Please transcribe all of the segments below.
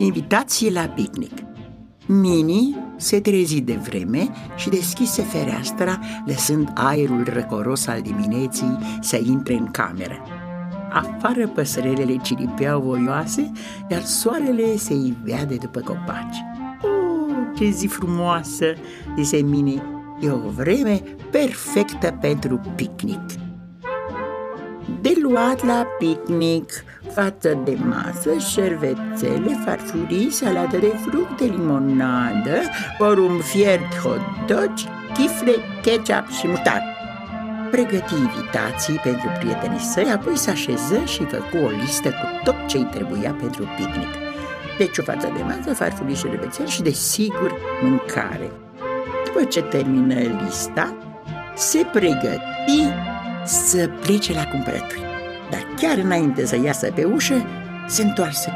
Invitație la picnic Mini se trezi de vreme și deschise fereastra, lăsând aerul răcoros al dimineții să intre în cameră. Afară păsărelele ciripeau voioase, iar soarele se ivea de după copaci. Oh, ce zi frumoasă, zise Mini, e o vreme perfectă pentru picnic. De luat la picnic, față de masă, șervețele, farfurii, salată de fructe, limonadă, porumb fiert, hot dogi, chifle, ketchup și mutar. Pregăti invitații pentru prietenii săi, apoi se așeză și făcu o listă cu tot ce-i trebuia pentru picnic. Deci o față de masă, farfurii, șervețele și, desigur, mâncare. După ce termină lista, se pregăti să plece la cumpărături. Dar chiar înainte să iasă pe ușă, se întoarse.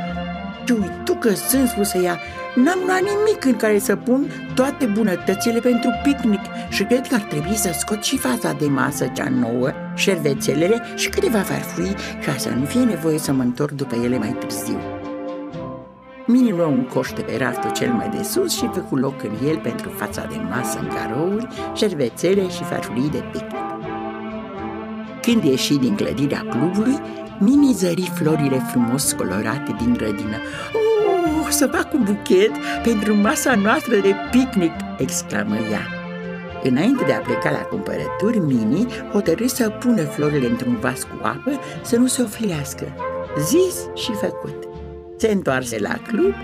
Tu tu că sunt, spuse ea, n-am luat nimic în care să pun toate bunătățile pentru picnic și cred că ar trebui să scot și faza de masă cea nouă, șervețelele și câteva farfurii ca să nu fie nevoie să mă întorc după ele mai târziu. Mini luă un coș de pe raftul cel mai de sus și făcu loc în el pentru fața de masă în carouri, șervețele și farfurii de picnic. Când ieși din clădirea clubului, Mini zări florile frumos colorate din grădină. Oh, să fac un buchet pentru masa noastră de picnic!" exclamă ea. Înainte de a pleca la cumpărături, Mini hotărâ să pună florile într-un vas cu apă să nu se ofilească. Zis și făcut. Se întoarse la club,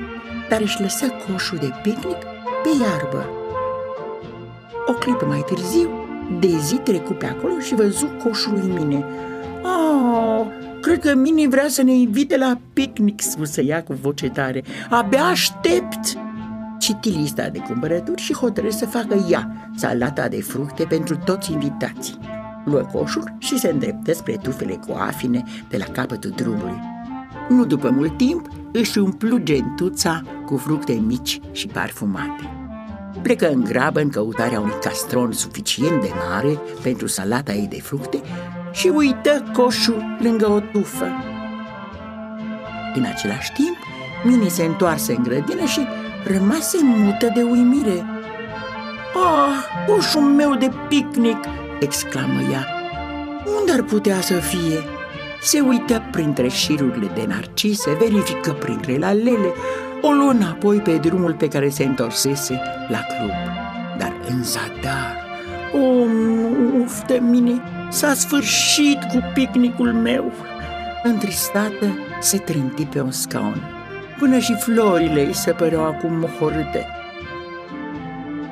dar își lăsă coșul de picnic pe iarbă. O clipă mai târziu, Dezi trecu pe acolo și văzu coșul lui mine. Oh, cred că Mini vrea să ne invite la picnic, spuse ea cu voce tare. Abia aștept! Citi lista de cumpărături și hotărâ să facă ea salata de fructe pentru toți invitații. Luă coșul și se îndreptă spre tufele cu afine de la capătul drumului. Nu după mult timp, își umplu gentuța cu fructe mici și parfumate. Plecă în grabă în căutarea unui castron suficient de mare pentru salata ei de fructe și uită coșul lângă o tufă. În același timp, Mini se întoarse în grădină și rămase mută de uimire. Ah, coșul meu de picnic!" exclamă ea. Unde ar putea să fie?" Se uită printre șirurile de narcise, verifică printre lalele, o luă înapoi pe drumul pe care se întorsese la club. Dar în zadar, o, uf de mine, s-a sfârșit cu picnicul meu. Întristată, se trânti pe un scaun. Până și florile îi se păreau acum mohorâte.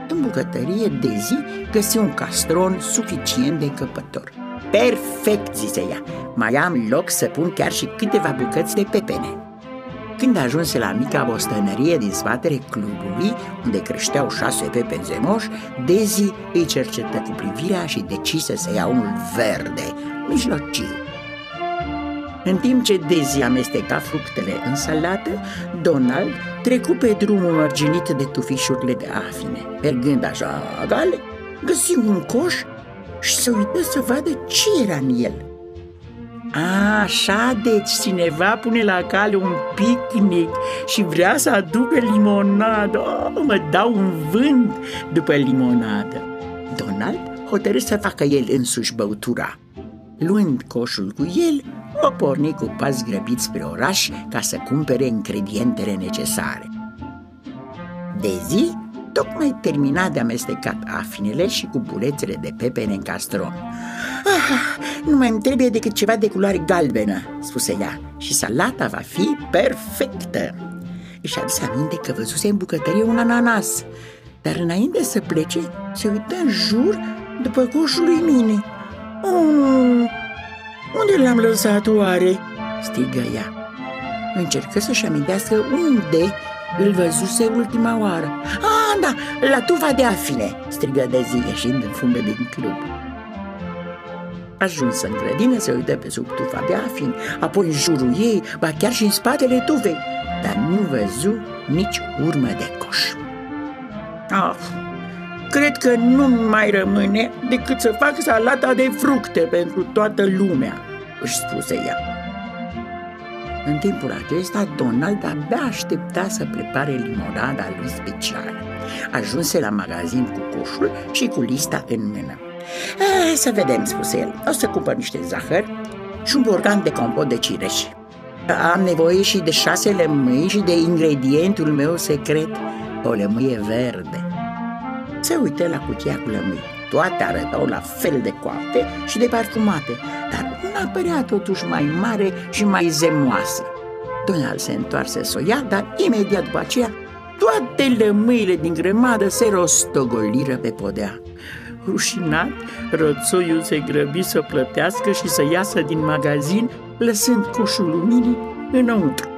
În bucătărie, Dezi găsi un castron suficient de încăpător. Perfect, zise ea, mai am loc să pun chiar și câteva bucăți de pepene. Când ajunse la mica bostănărie din spatele clubului, unde creșteau șase pepe zemoși, Dezi îi cercetă cu privirea și decise să ia unul verde, mijlociu. În timp ce Dezi amesteca fructele în salată, Donald trecu pe drumul mărginit de tufișurile de afine. Mergând așa gale, găsi un coș și se uită să vadă ce era în el. A, așa, deci cineva pune la cale un picnic și vrea să aducă limonadă. Oh, mă dau un vânt după limonadă. Donald hotărâ să facă el însuși băutura. Luând coșul cu el, o porni cu pas grăbiți spre oraș ca să cumpere ingredientele necesare. De zi, tocmai terminat de amestecat afinele și cu bulețele de pepene în castron. Ah, nu mai îmi trebuie decât ceva de culoare galbenă, spuse ea, și salata va fi perfectă. Își aduse aminte că văzuse în bucătărie un ananas, dar înainte să plece, se uită în jur după coșul lui mine. Oh, unde l-am lăsat oare? strigă ea. Încercă să-și amintească unde îl văzuse ultima oară. Ah, da, la tufa de afine, strigă de zi ieșind în fundă din club. Ajuns în grădină, se uită pe sub tufa de afin, apoi în jurul ei, ba chiar și în spatele tufei, dar nu văzu nici urmă de coș. Ah, cred că nu mai rămâne decât să fac salata de fructe pentru toată lumea, își spuse ea. În timpul acesta, Donald abia aștepta să prepare limonada lui specială. Ajunse la magazin cu coșul și cu lista în mână. A, să vedem, spuse el, o să cumpăr niște zahăr și un borcan de compot de cireș. Am nevoie și de șase lămâi și de ingredientul meu secret, o lămâie verde. Se uită la cutia cu lămâi. Toate arătau la fel de coapte și de parfumate, dar una părea totuși mai mare și mai zemoasă. Donald se întoarse să o ia, dar imediat după aceea toate lămâile din grămadă se rostogoliră pe podea. Rușinat, rățoiul se grăbi să plătească și să iasă din magazin, lăsând coșul luminii înăuntru.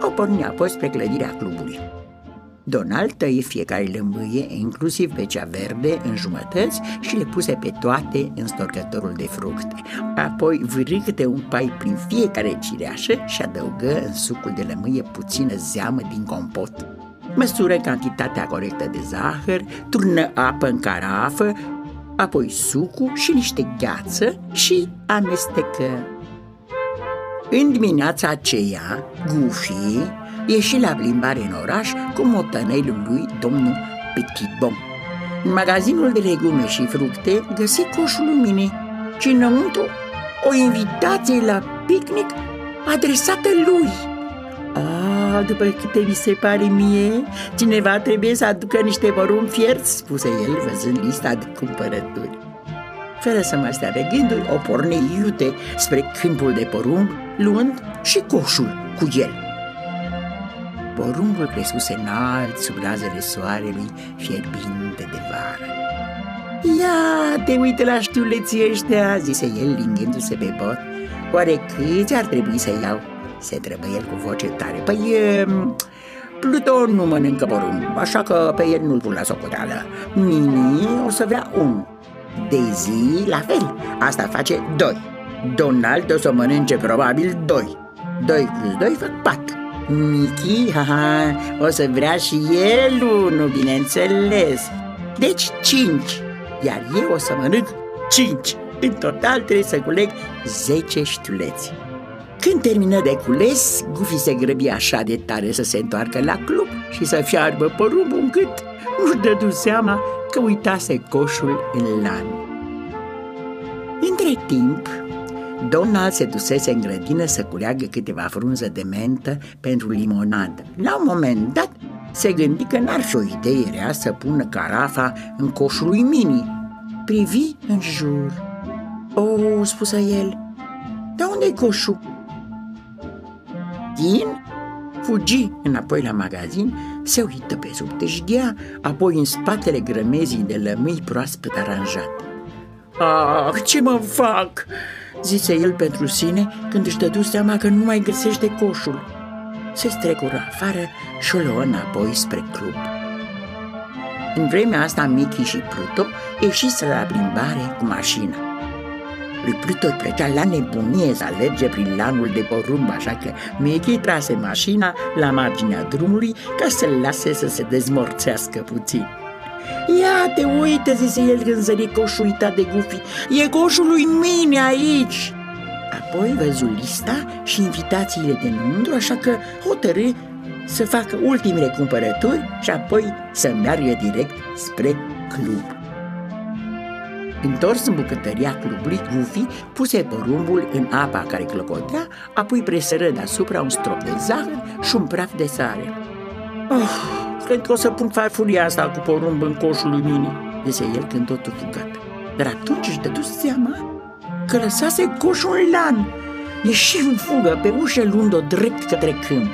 O porni apoi spre clădirea clubului. Donald tăie fiecare lămâie, inclusiv pe cea verde, în jumătăți și le puse pe toate în storcătorul de fructe. Apoi vârâ câte un pai prin fiecare cireașă și adăugă în sucul de lămâie puțină zeamă din compot. Măsură cantitatea corectă de zahăr, turnă apă în carafă, apoi sucul și niște gheață și amestecă. În dimineața aceea, Goofy ieși la plimbare în oraș cu motanelul lui domnul Petitbon. În magazinul de legume și fructe găsi coșul luminii și înăuntru o invitație la picnic adresată lui. A, după câte mi se pare mie, cineva trebuie să aducă niște porumb fierți, spuse el, văzând lista de cumpărături. Fără să mai stea pe gânduri, o porni iute spre câmpul de porumb, luând și coșul cu el. Porumbul crescuse înalt sub razele soarelui fierbinte de vară. Ia, te uite la știuleții ăștia, zise el lingându-se pe bot. Oare câți ar trebui să iau? Se trăbă el cu voce tare. Păi, um, Pluton nu mănâncă porumb, așa că pe el nu-l pun la socoteală. Mini o să vrea un. Daisy, la fel, asta face doi. Donald o să mănânce probabil doi. Doi plus doi fac patru. Mickey, haha, o să vrea și el unul, bineînțeles. Deci cinci, iar eu o să mănânc cinci. În total trebuie să culeg zece știuleți. Când termină de cules, Gufi se grăbi așa de tare să se întoarcă la club și să fiarbă porumbul încât nu-și dădu seama că uitase coșul în lan. Între timp, Donald se dusese în grădină să culeagă câteva frunze de mentă pentru limonadă. La un moment dat se gândi că n-ar fi o idee rea să pună carafa în coșul lui Mini. Privi în jur. O, oh, spuse el, dar unde-i coșul? Din? Fugi înapoi la magazin, se uită pe sub teșghea, apoi în spatele grămezii de lămâi proaspăt aranjate. Ah, ce mă fac? Zise el pentru sine când își dădu seama că nu mai găsește coșul. Se strecură afară și o luă înapoi spre club. În vremea asta, Mickey și Pluto ieșiseră la plimbare cu mașina. Lui Pluto plăcea la nebunie să alerge prin lanul de porumb, așa că Mickey trase mașina la marginea drumului ca să-l lase să se dezmorțească puțin. Ia te uite, zise el când zări coșul uitat de Gufi. E coșul lui mine aici! Apoi văzu lista și invitațiile de nundu, așa că hotărâ să facă ultimele cumpărături și apoi să meargă direct spre club. Întors în bucătăria clubului, Goofy puse porumbul în apa care clocotea, apoi presără deasupra un strop de zahăr și un praf de sare. Oh, Cred că o să pun farfuria asta cu porumb în coșul lui Mini, zise el când totul fugat. Dar atunci își dădu seama că lăsase coșul în lan. Ieși în fugă pe ușă luând-o drept către câmp.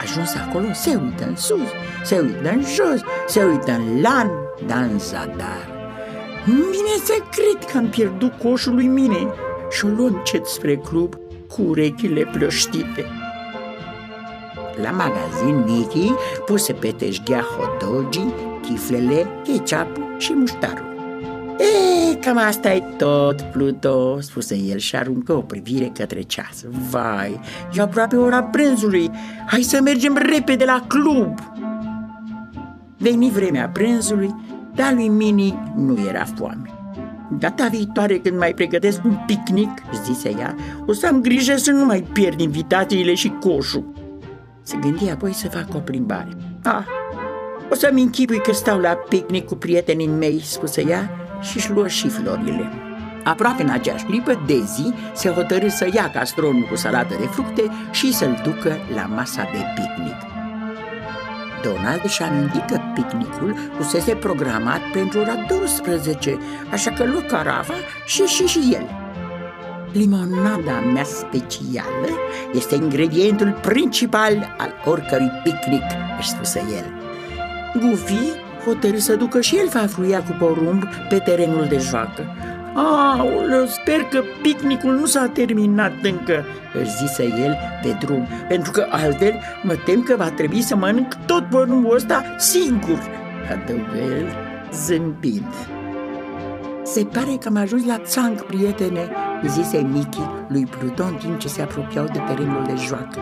Ajuns acolo, se uită în sus, se uită în jos, se uită în lan, dar în zadar. Vine să cred că am pierdut coșul lui mine și o luă încet spre club cu urechile plăștite. La magazin, Nicky puse pe teșghea hotdogii, chiflele, ketchup și muștarul. E, cam asta e tot, Pluto, spuse el și aruncă o privire către ceas. Vai, e aproape ora prânzului, hai să mergem repede la club! Veni vremea prânzului, dar lui Mini nu era foame. Data viitoare când mai pregătesc un picnic, zise ea, o să am grijă să nu mai pierd invitațiile și coșul. Se gândi apoi să fac o plimbare. Ah, o să-mi închipui că stau la picnic cu prietenii mei, spuse ea și-și luă și florile. Aproape în aceeași clipă, Dezi se hotărâ să ia castronul cu salată de fructe și să-l ducă la masa de picnic. Donald și aminti că picnicul fusese programat pentru ora 12, așa că luă carava și și și el. Limonada mea specială este ingredientul principal al oricărui picnic, își spuse el. Goofy hotărâ să ducă și el fafruia cu porumb pe terenul de joacă. Aoleu, sper că picnicul nu s-a terminat încă, își zise el pe drum, pentru că altfel mă tem că va trebui să mănânc tot porumbul ăsta singur, adăugă el zâmbind. Se pare că am ajuns la țanc, prietene, zise Mickey lui Pluton în timp ce se apropiau de terenul de joacă.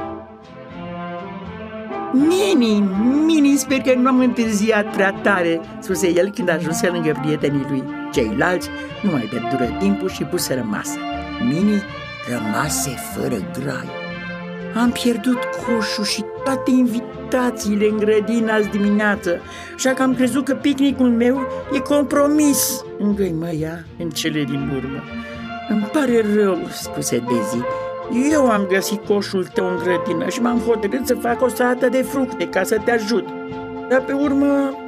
Mini, Mini, sper că nu am întârziat prea tare, spuse el când ajunse lângă prietenii lui. Ceilalți nu mai pierdură timpul și puseră masă. Mini rămase fără grai. Am pierdut coșul și toate invitațiile în grădină azi dimineață, așa că am crezut că picnicul meu e compromis, îngăimă ea în cele din urmă. Îmi pare rău, spuse Dezi, eu am găsit coșul tău în grădină și m-am hotărât să fac o salată de fructe ca să te ajut. Dar pe urmă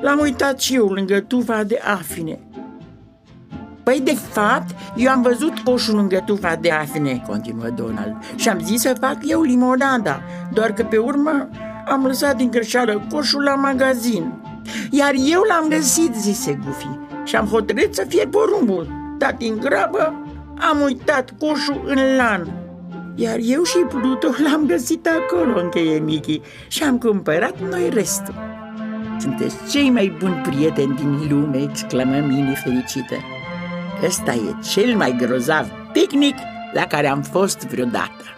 l-am uitat și eu lângă tufa de afine. Păi, de fapt, eu am văzut coșul lângă tufa de afine, continuă Donald, și am zis să fac eu limonada, doar că pe urmă am lăsat din greșeală coșul la magazin. Iar eu l-am găsit, zise Gufi, și am hotărât să fie porumbul. Dar din grabă am uitat coșul în lan. Iar eu și Pluto l-am găsit acolo, încheie Mickey, și am cumpărat noi restul. Sunteți cei mai buni prieteni din lume, exclamă Mini fericită. Ăsta e cel mai grozav picnic la care am fost vreodată.